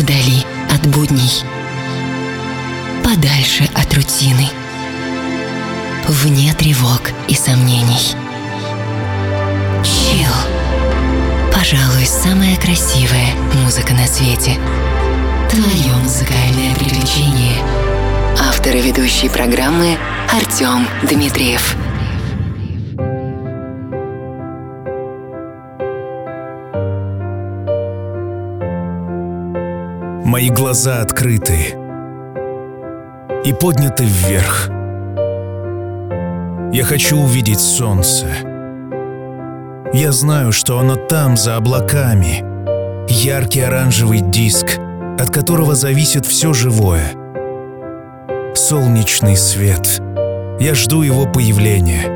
Вдали от будней, подальше от рутины, вне тревог и сомнений. Чил. Пожалуй, самая красивая музыка на свете. Твое музыкальное приключение. Автор и ведущий программы Артем Дмитриев. Мои глаза открыты и подняты вверх. Я хочу увидеть солнце. Я знаю, что оно там, за облаками. Яркий оранжевый диск, от которого зависит все живое. Солнечный свет. Я жду его появления.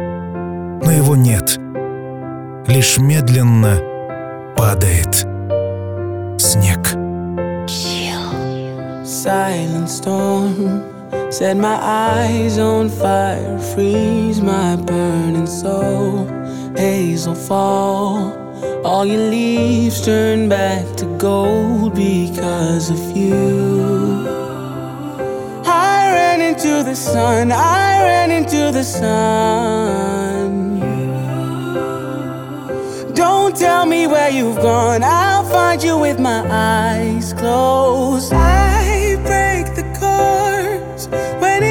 Но его нет. Лишь медленно падает снег. Silent storm. Set my eyes on fire, freeze my burning soul. Hazel fall, all your leaves turn back to gold because of you. I ran into the sun, I ran into the sun. Don't tell me where you've gone, I'll find you with my eyes closed. I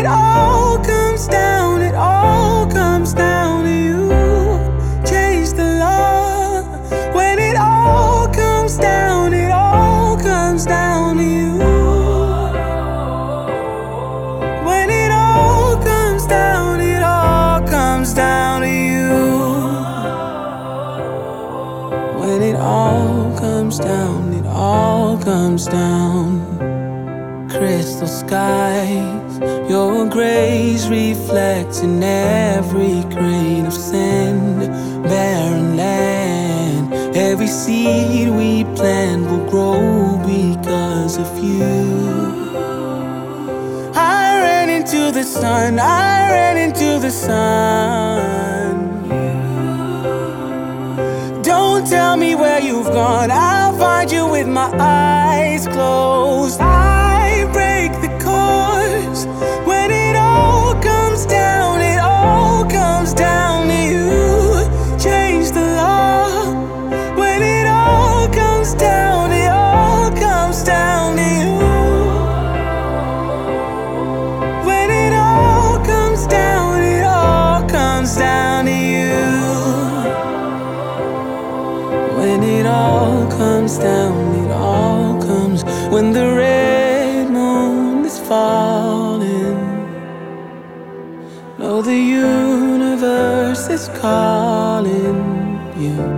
it all comes down, it all comes down to you. Change the law. When it all comes down, it all comes down to you. When it all comes down, it all comes down to you. When it all comes down, it all comes down. Crystal skies your grace reflects in every grain of sand, barren land. Every seed we plant will grow because of you. I ran into the sun, I ran into the sun. Don't tell me where you've gone, I'll find you with my eyes closed. I down, it all comes when the red moon is falling Oh, the universe is calling you.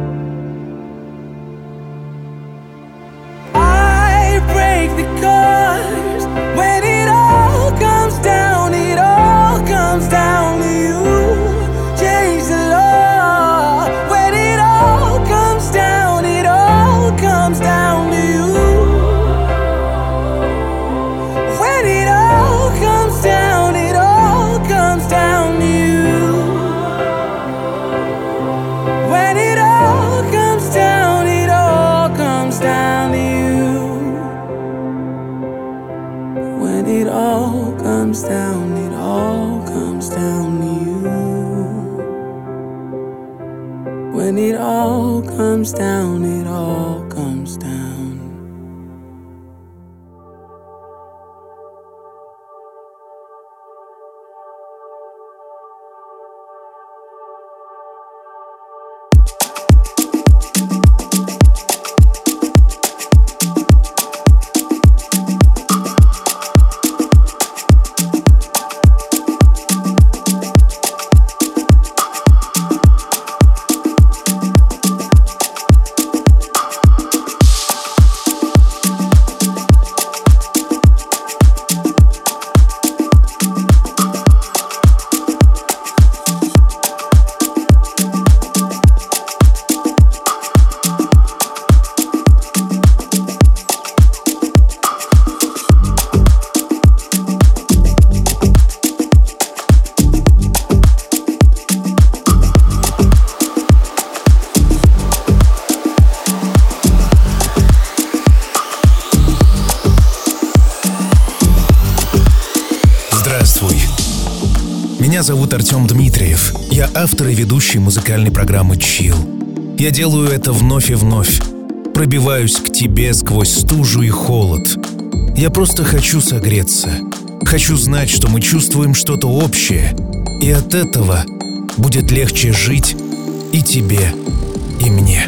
Ведущий музыкальной программы Chill. Я делаю это вновь и вновь. Пробиваюсь к тебе сквозь стужу и холод. Я просто хочу согреться. Хочу знать, что мы чувствуем что-то общее. И от этого будет легче жить и тебе, и мне.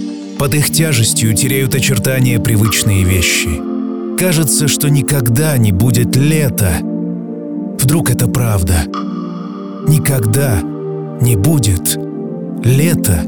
Под их тяжестью теряют очертания привычные вещи. Кажется, что никогда не будет лета. Вдруг это правда? Никогда не будет лета.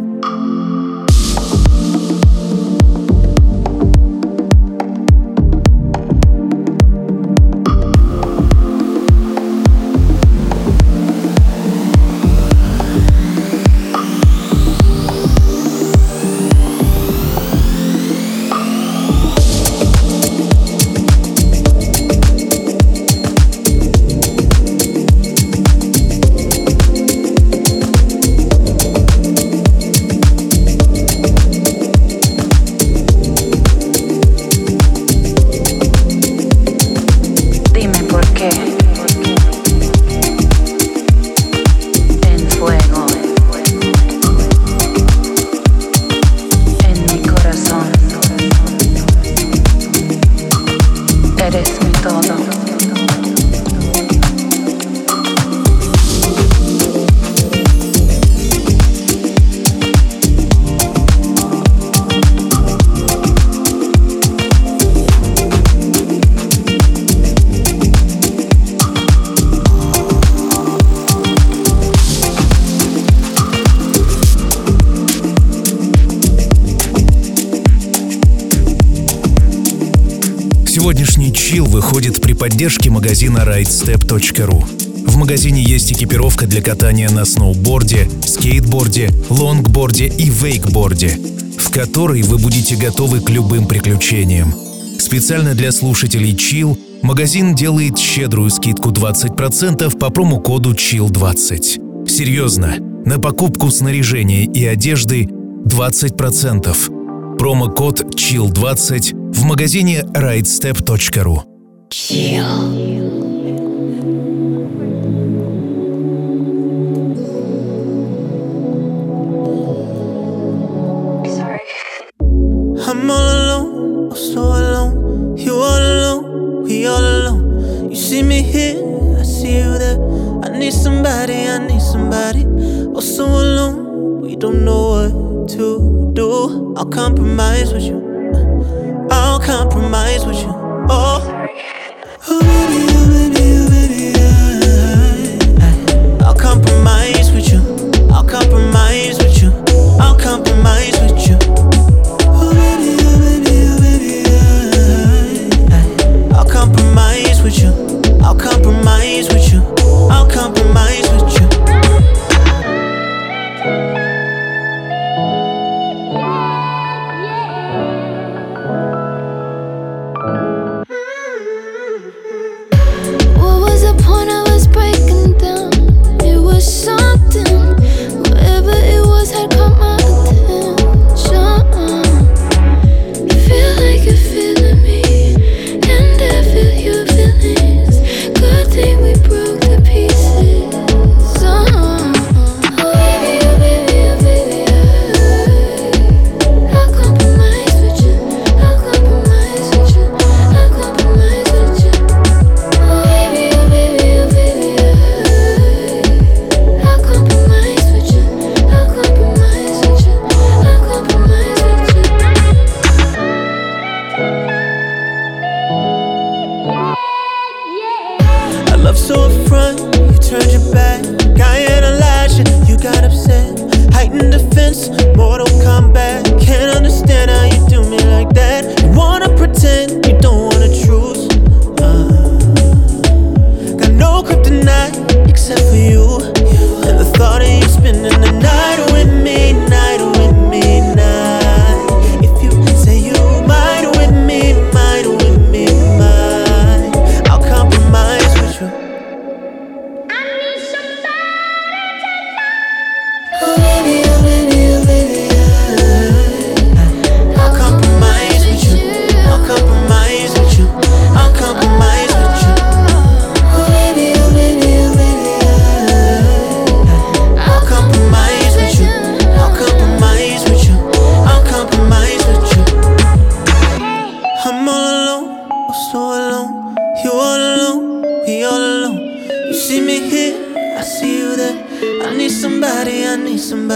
Поддержки магазина rightstep.ru. В магазине есть экипировка для катания на сноуборде, скейтборде, лонгборде и вейкборде, в которой вы будете готовы к любым приключениям. Специально для слушателей Chill магазин делает щедрую скидку 20% по промокоду CHILL20. Серьезно, на покупку снаряжения и одежды 20%. Промокод CHILL20 в магазине rightstep.ru. Chill.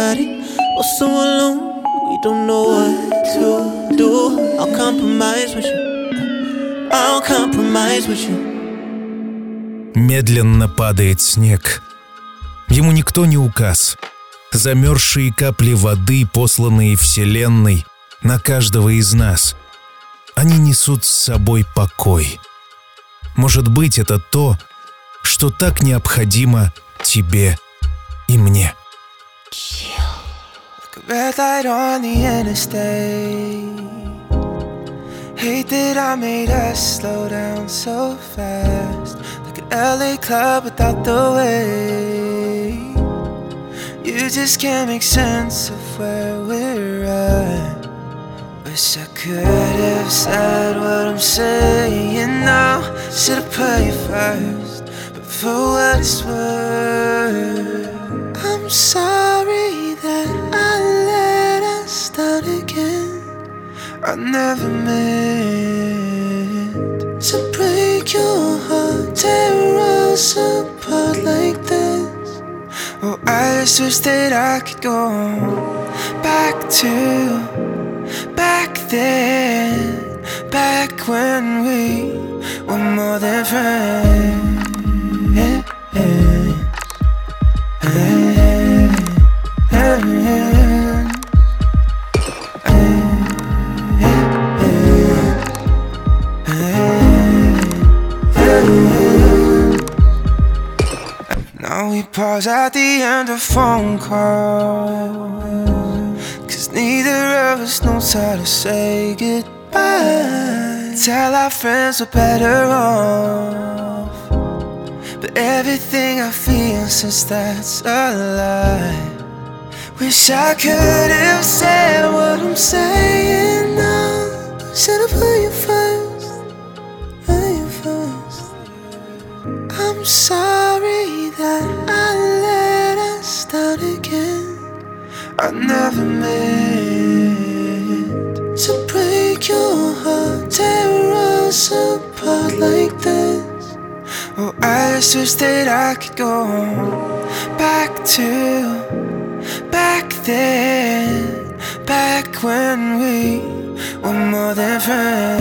Somebody. Oh so alone, we don't know what to do. I'll compromise with you. I'll compromise with you. Медленно падает снег. Ему никто не указ. Замерзшие капли воды, посланные Вселенной, на каждого из нас. Они несут с собой покой. Может быть, это то, что так необходимо тебе и мне. Like a red light on the interstate. Hate that I made us slow down so fast. Like an LA club without the way. You just can't make sense of where we're at. Wish I could have said what I'm saying now. Should've put you first, but for what it's worth, I'm sorry that I let us down again. I never meant to break your heart, tear us apart like this. Oh, I just wish that I could go back to back then, back when we were more than friends. Now we pause at the end of phone call. Cause neither of us knows how to say goodbye. Tell our friends we're better off. But everything I feel since that's a lie. Wish I could have said what I'm saying now. Should've put you first. Put you first. I'm sorry that I let us down again. I never meant to break your heart, tear us apart like this. Oh, I just wish that I could go back to back then, back when we were more than friends.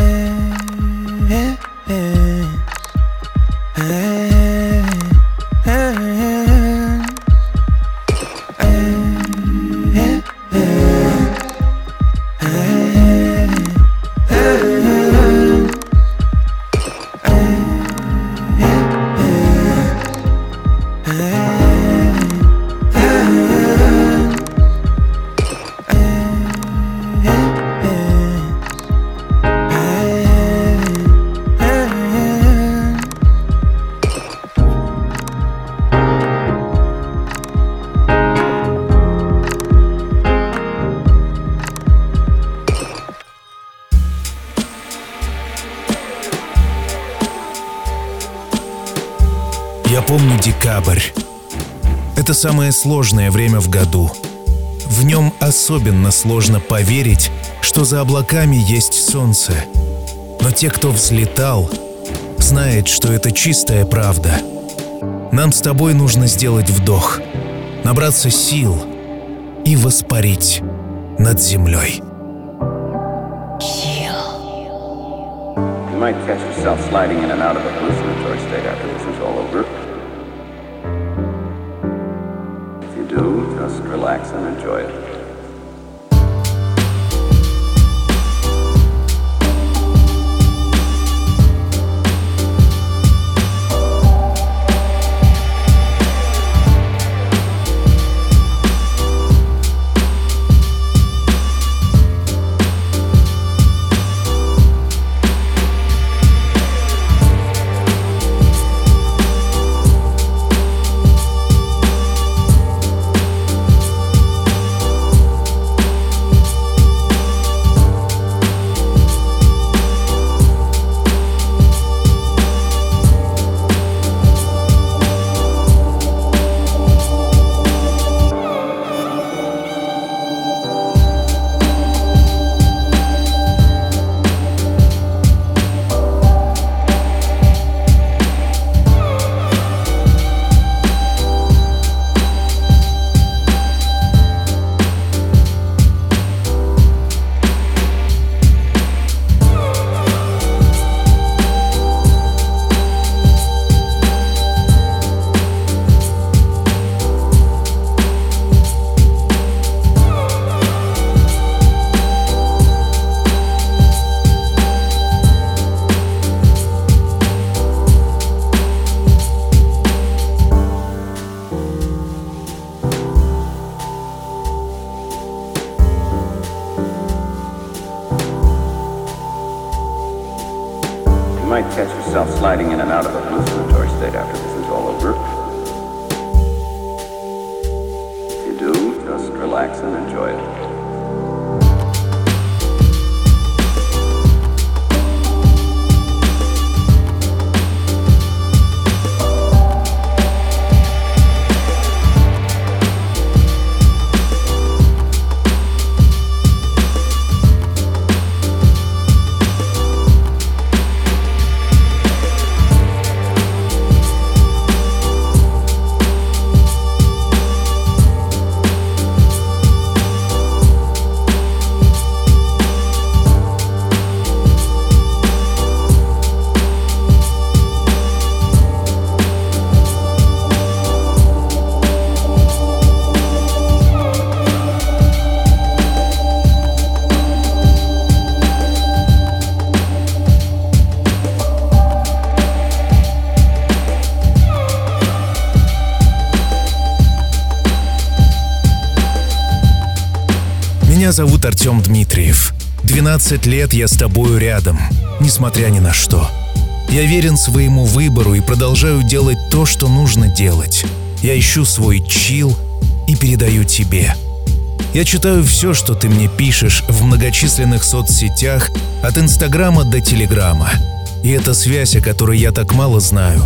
Самое сложное время в году. В нем особенно сложно поверить, что за облаками есть солнце. Но те, кто взлетал, знают, что это чистая правда. Нам с тобой нужно сделать вдох, набраться сил и воспарить над землей. You might catch yourself sliding in and out of a hallucinatory state after this is all over. Do, just relax and enjoy it. might catch yourself sliding in and out of a hallucinatory state after this is all over. If you do, just relax and enjoy it. Зовут Артем Дмитриев. 12 лет я с тобою рядом, несмотря ни на что. Я верен своему выбору и продолжаю делать то, что нужно делать. Я ищу свой чил и передаю тебе. Я читаю все, что ты мне пишешь в многочисленных соцсетях, от Инстаграма до Телеграма. И это связь, о которой я так мало знаю.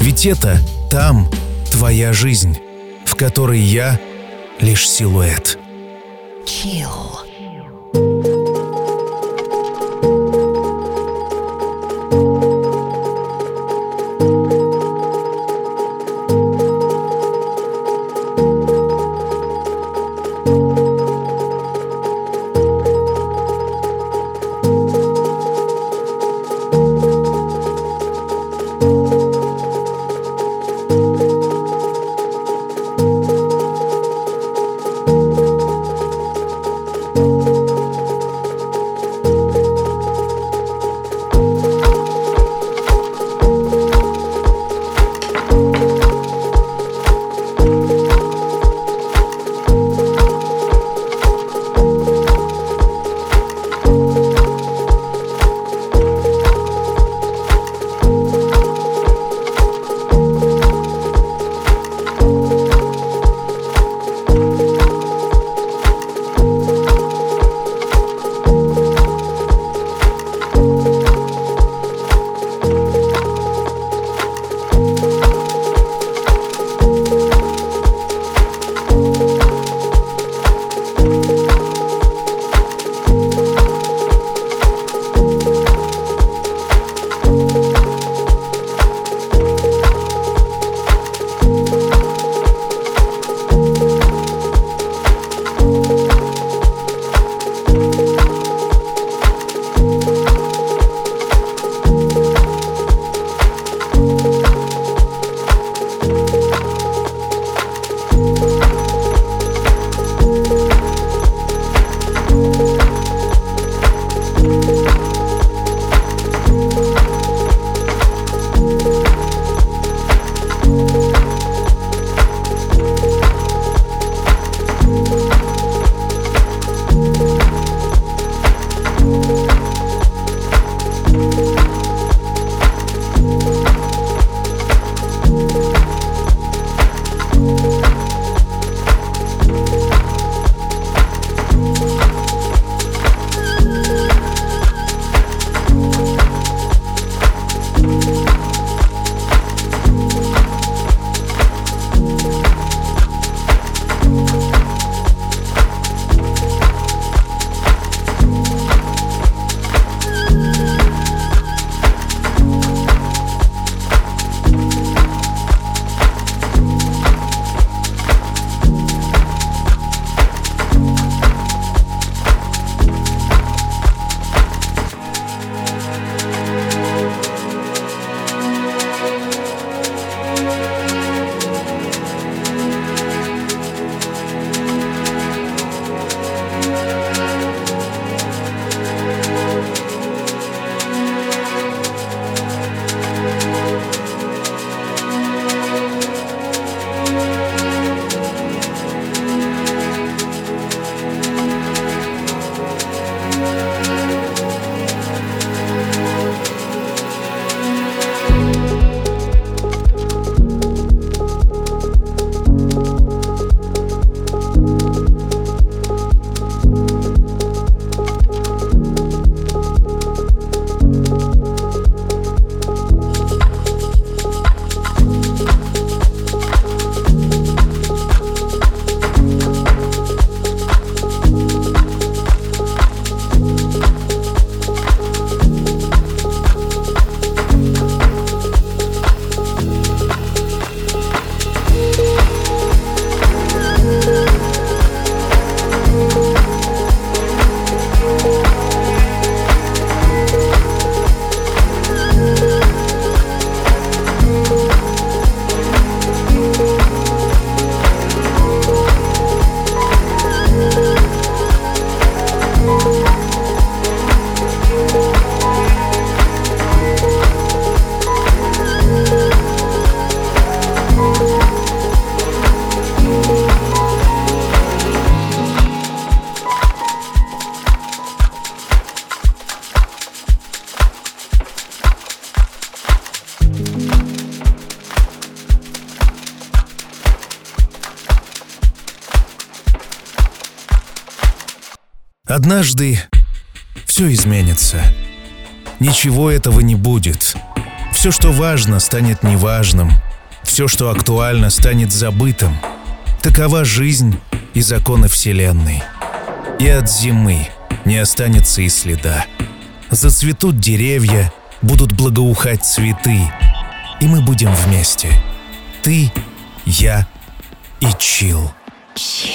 Ведь это там твоя жизнь, в которой я лишь силуэт. Chill. Однажды все изменится. Ничего этого не будет. Все, что важно, станет неважным. Все, что актуально, станет забытым. Такова жизнь и законы Вселенной. И от зимы не останется и следа. Зацветут деревья, будут благоухать цветы, и мы будем вместе. Ты, я и Чил. Chill.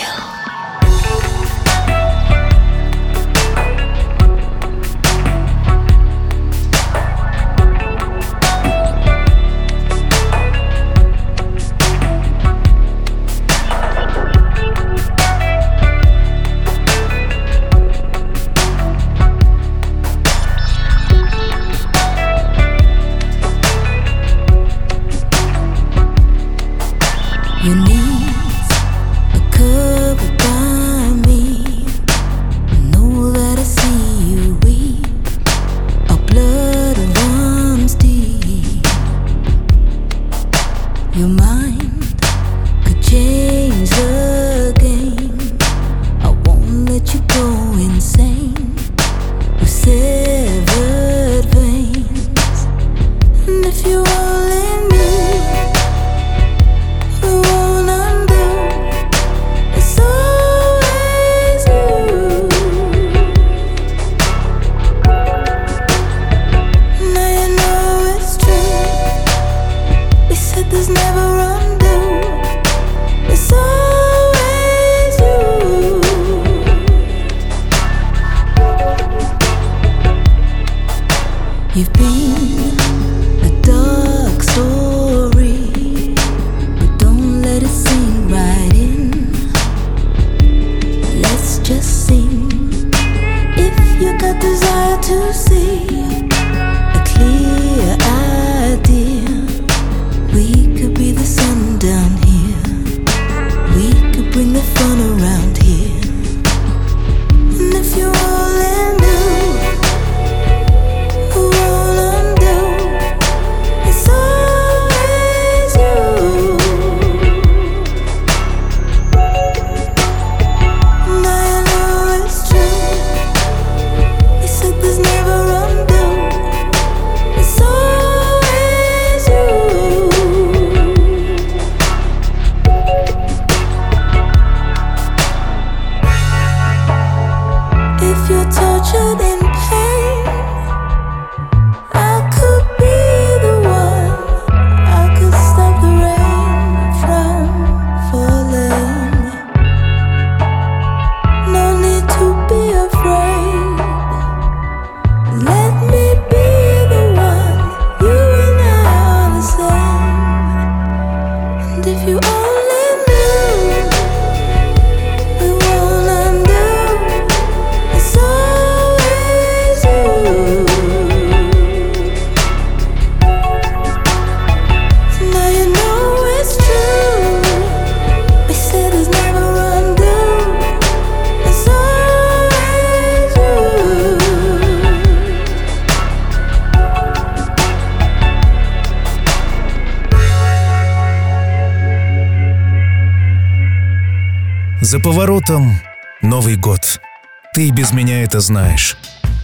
Знаешь.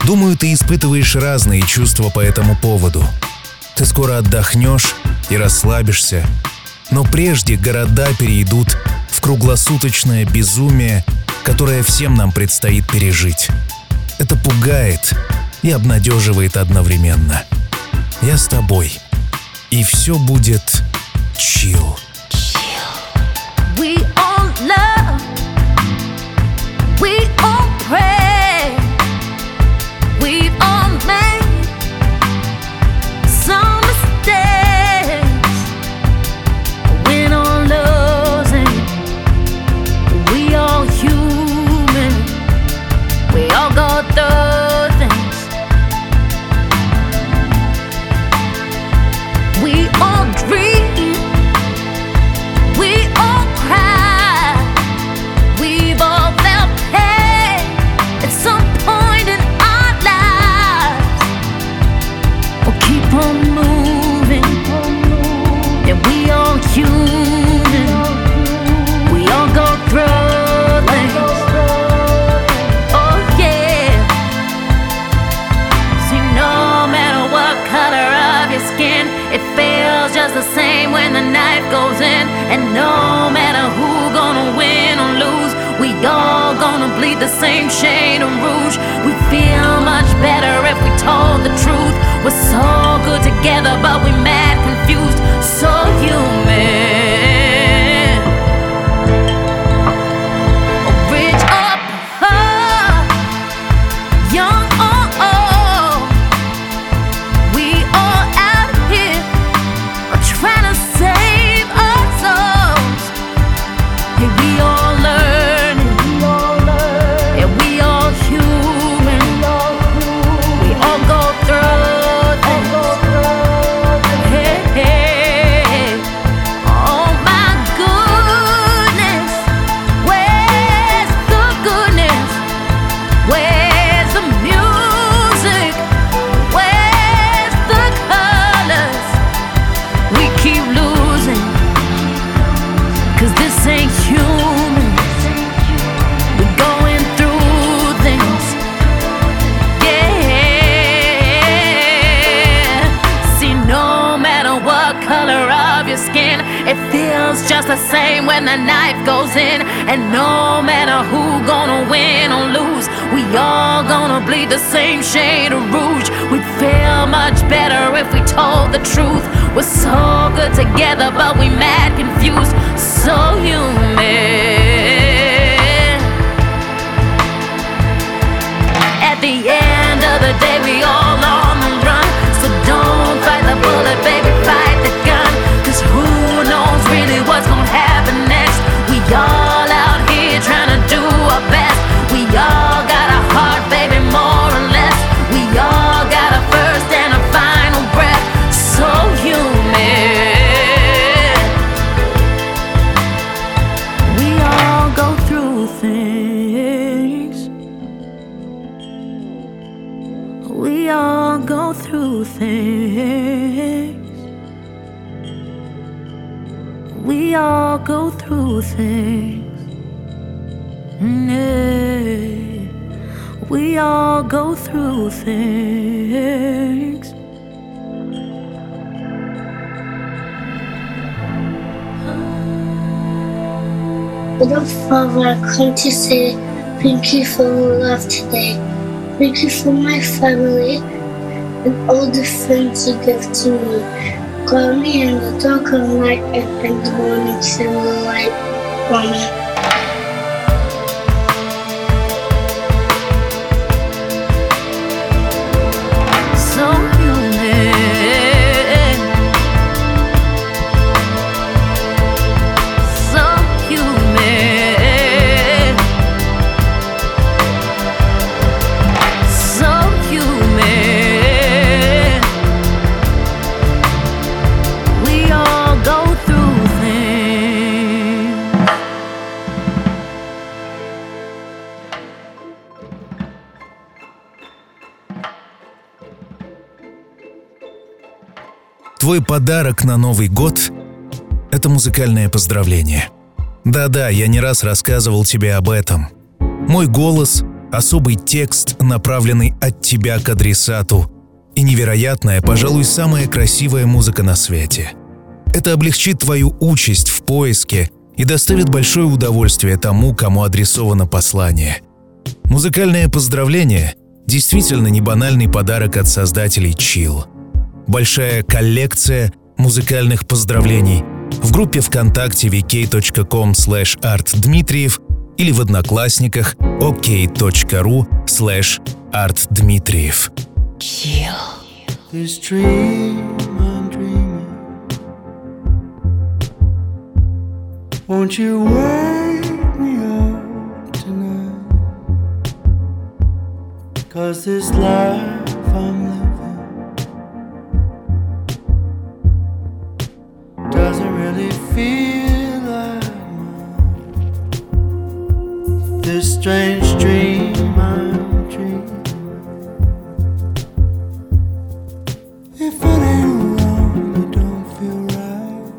Думаю, ты испытываешь разные чувства по этому поводу. Ты скоро отдохнешь и расслабишься. Но прежде города перейдут в круглосуточное безумие, которое всем нам предстоит пережить. Это пугает и обнадеживает одновременно. Я с тобой. И все будет чил. Gonna bleed the same shade of rouge. We'd feel much better if we told the truth. We're so good together, but we mad confused, so human. At the end of the day, we all things. We all go through things. Little Father, I come to say thank you for your love today. Thank you for my family and all the friends you give to me. Guard me in the dark of night and in the morning the light life Твой подарок на Новый год — это музыкальное поздравление. Да-да, я не раз рассказывал тебе об этом. Мой голос — особый текст, направленный от тебя к адресату, и невероятная, пожалуй, самая красивая музыка на свете. Это облегчит твою участь в поиске и доставит большое удовольствие тому, кому адресовано послание. Музыкальное поздравление — действительно не банальный подарок от создателей Chill — большая коллекция музыкальных поздравлений в группе ВКонтакте vk.com slash artdmitriev или в Одноклассниках ok.ru slash artdmitriev. This dream I'm dreaming. Won't you wake me up tonight? Cause this life I'm living really feel like mine. This strange dream I'm dreaming. If it ain't wrong, it don't feel right.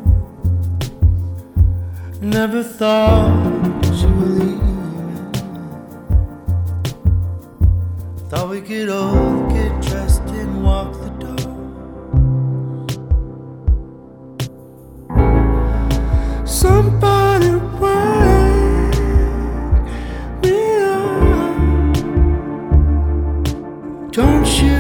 Never thought you were leaving. Thought we could all get dressed Somebody wake me up. Don't you?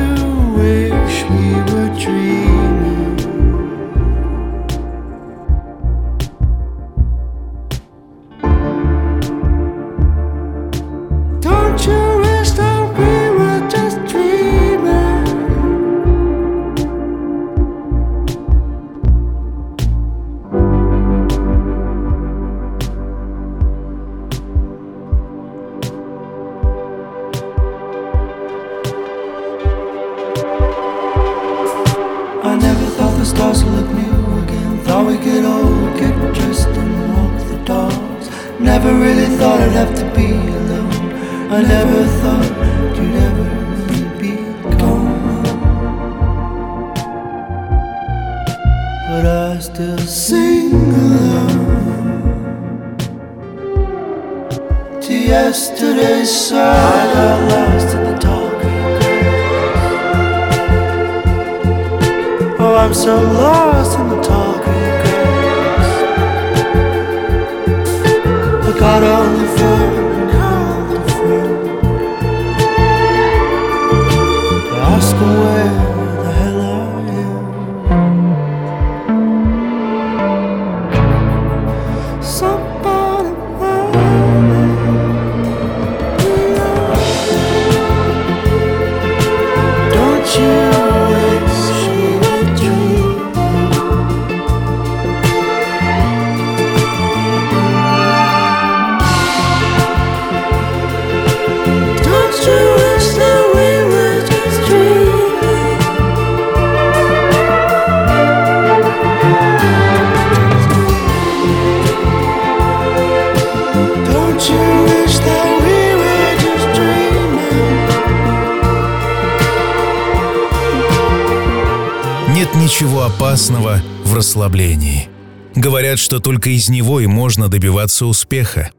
опасного в расслаблении. Говорят, что только из него и можно добиваться успеха.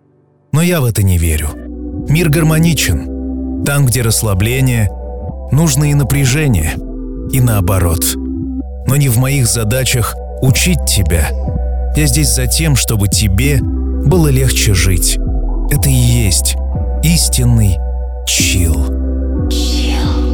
Но я в это не верю. Мир гармоничен. Там, где расслабление, нужно и напряжение. И наоборот. Но не в моих задачах учить тебя. Я здесь за тем, чтобы тебе было легче жить. Это и есть истинный чил. Чил.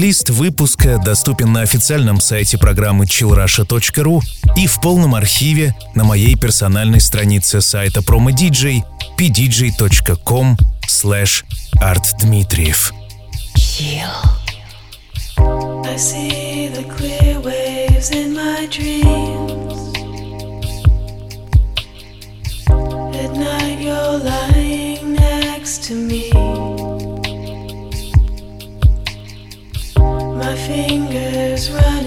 Трек-лист выпуска доступен на официальном сайте программы chillrusha.ru и в полном архиве на моей персональной странице сайта PromoDJ pdj.com slash artdmitriev. To me. right.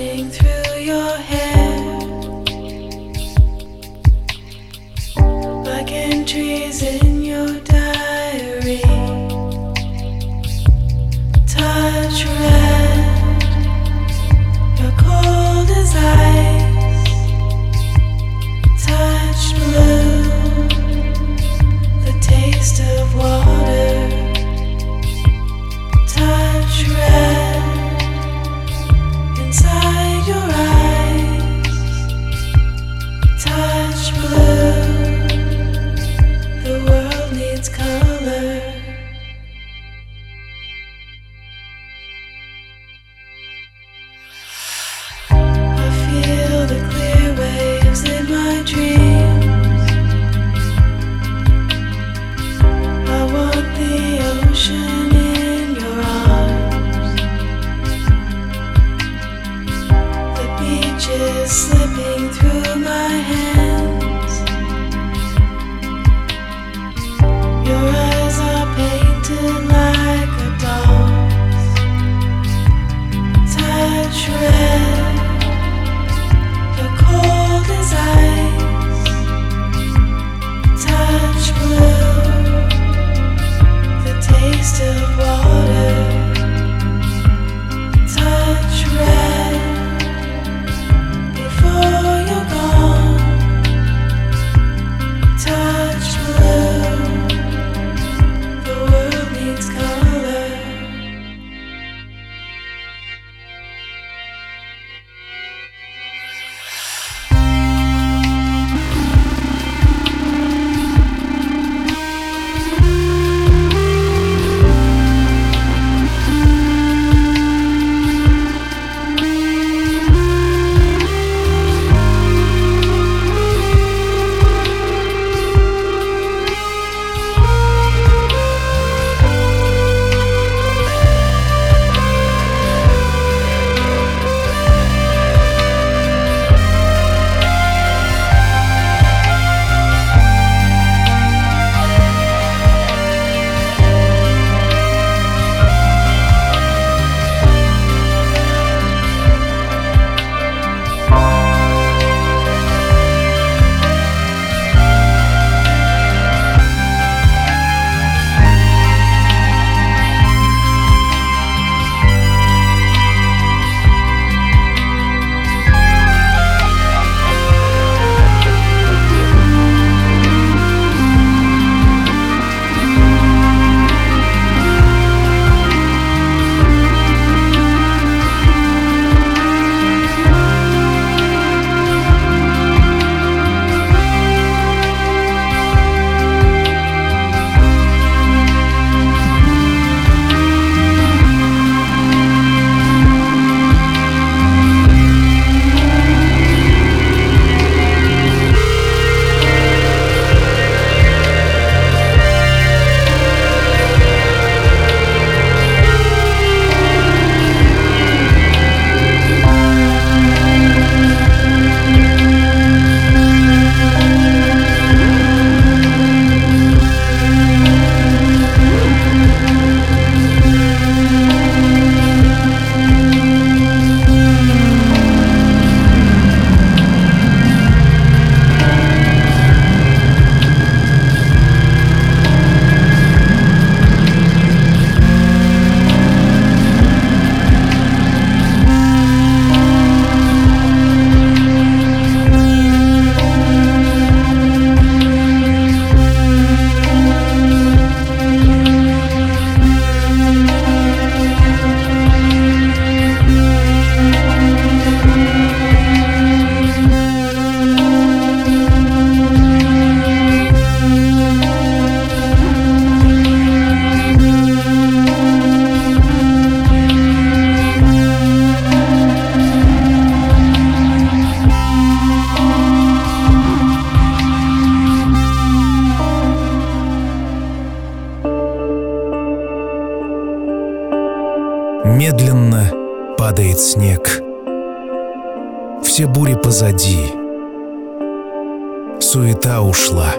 Суета ушла.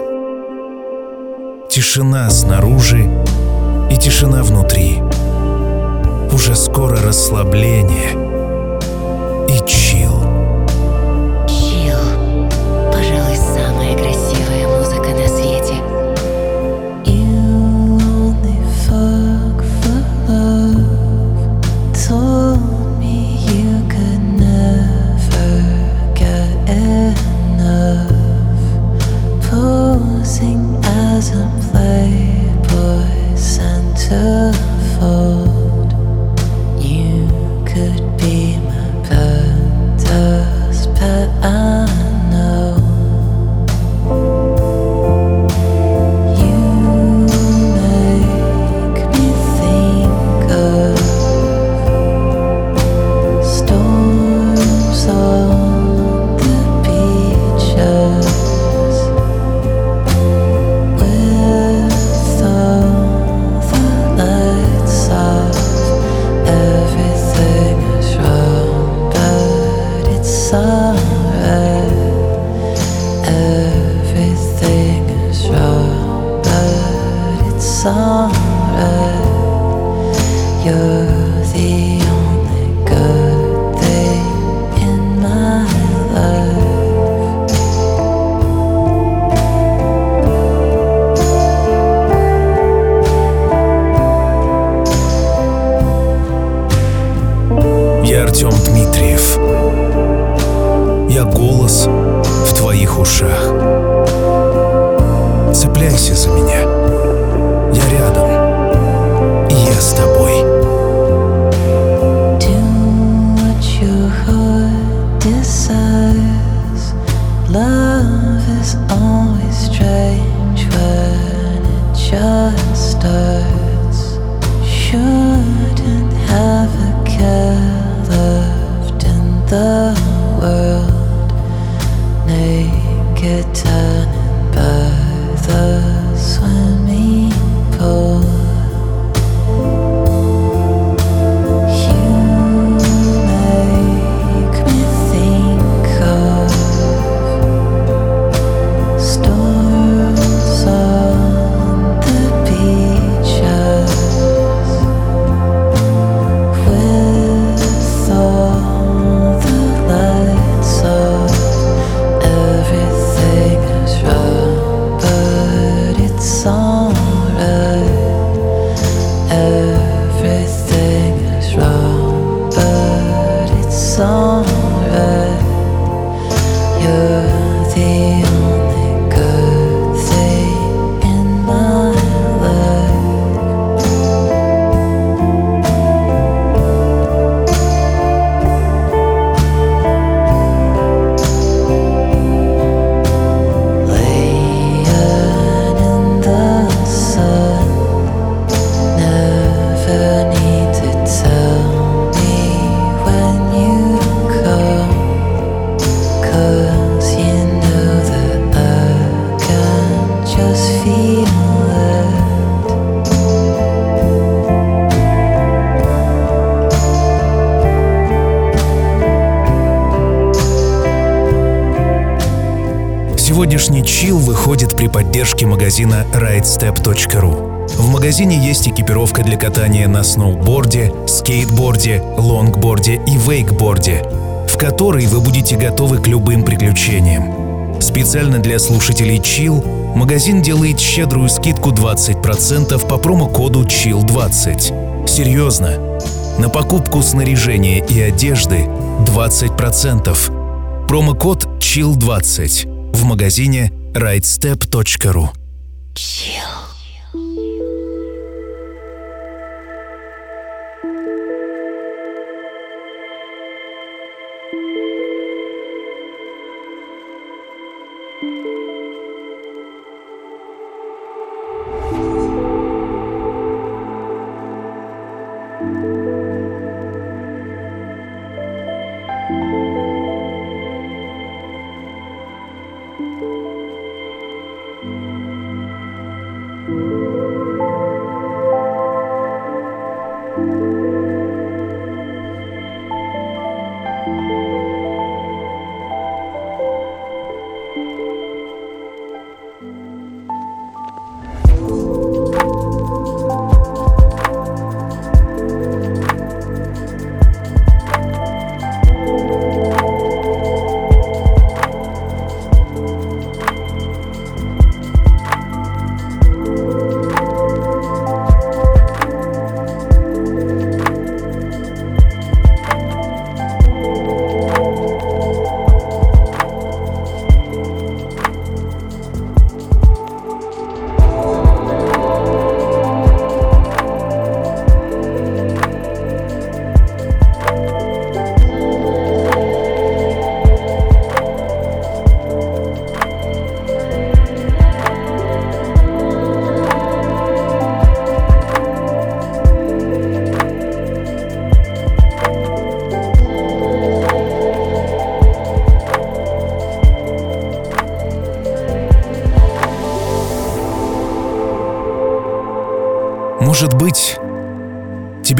Тишина снаружи и тишина внутри. Уже скоро расслабление — Сегодняшний чил выходит при поддержке магазина ridestep.ru. В магазине есть экипировка для катания на сноуборде, скейтборде, лонгборде и вейкборде, в которой вы будете готовы к любым приключениям. Специально для слушателей Chill магазин делает щедрую скидку 20% по промокоду CHILL20. Серьезно, на покупку снаряжения и одежды 20%. Промокод CHILL20 в магазине rightstep.ru. Chill.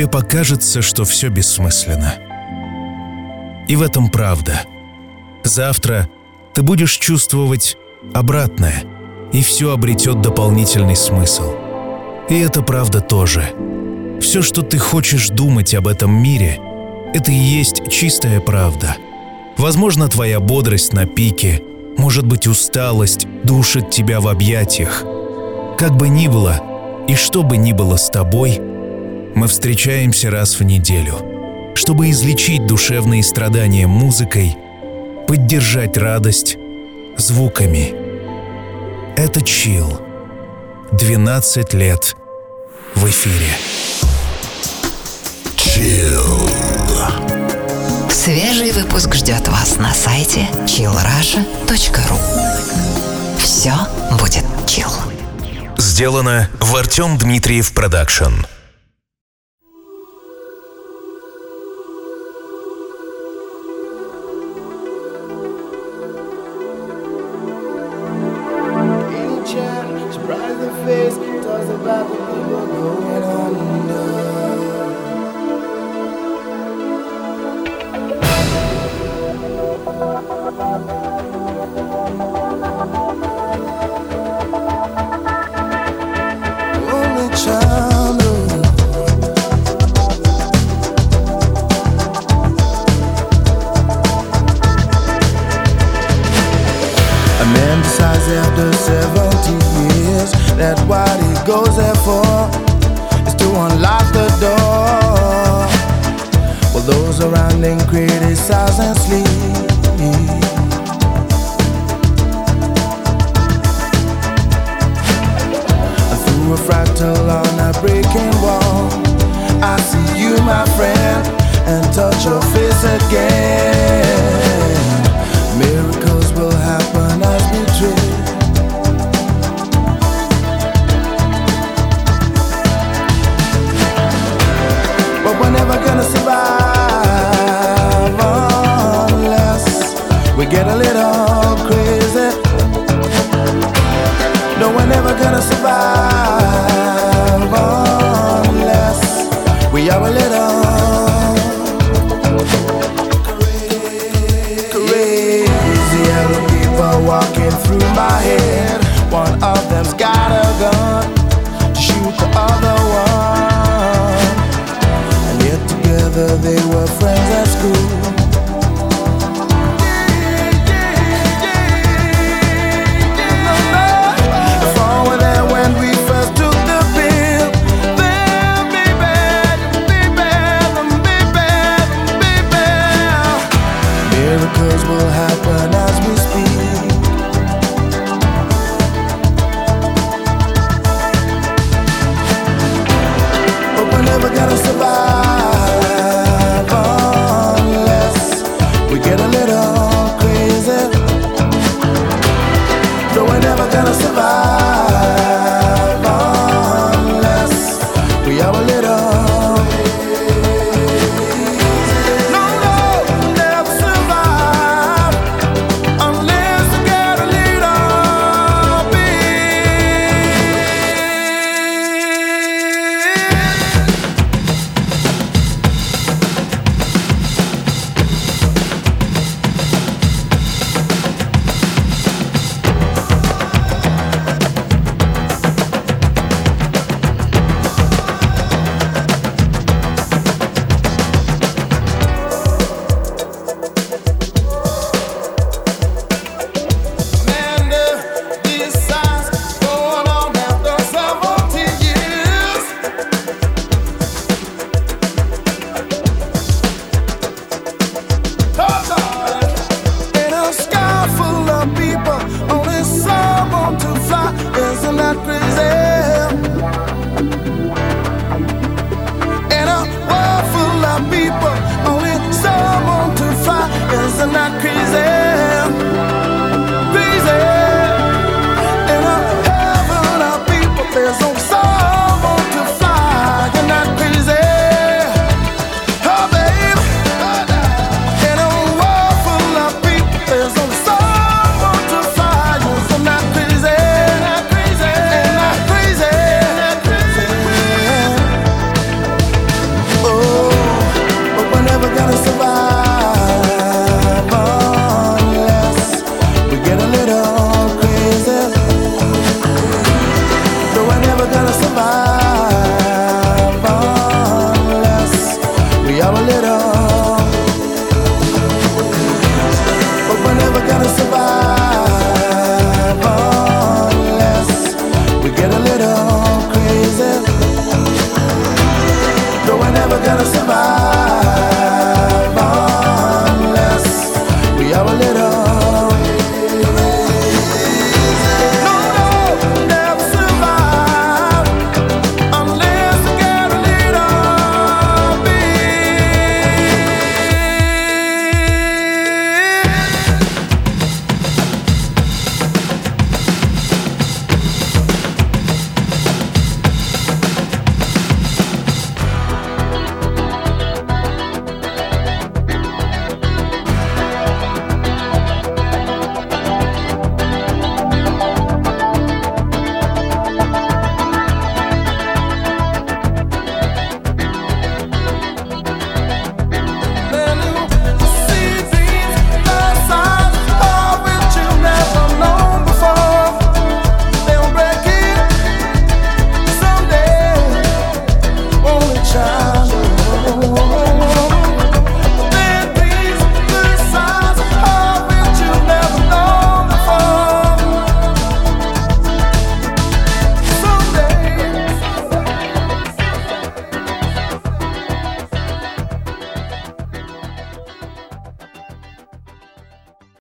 Тебе покажется, что все бессмысленно. И в этом правда. Завтра ты будешь чувствовать обратное, и все обретет дополнительный смысл. И это правда тоже. Все, что ты хочешь думать об этом мире, это и есть чистая правда. Возможно, твоя бодрость на пике, может быть, усталость душит тебя в объятиях. Как бы ни было, и что бы ни было с тобой, мы встречаемся раз в неделю, чтобы излечить душевные страдания музыкой, поддержать радость звуками. Это чил. 12 лет в эфире. Chill. Свежий выпуск ждет вас на сайте chillrasha.ru Все будет chill. Сделано в Артем Дмитриев Production.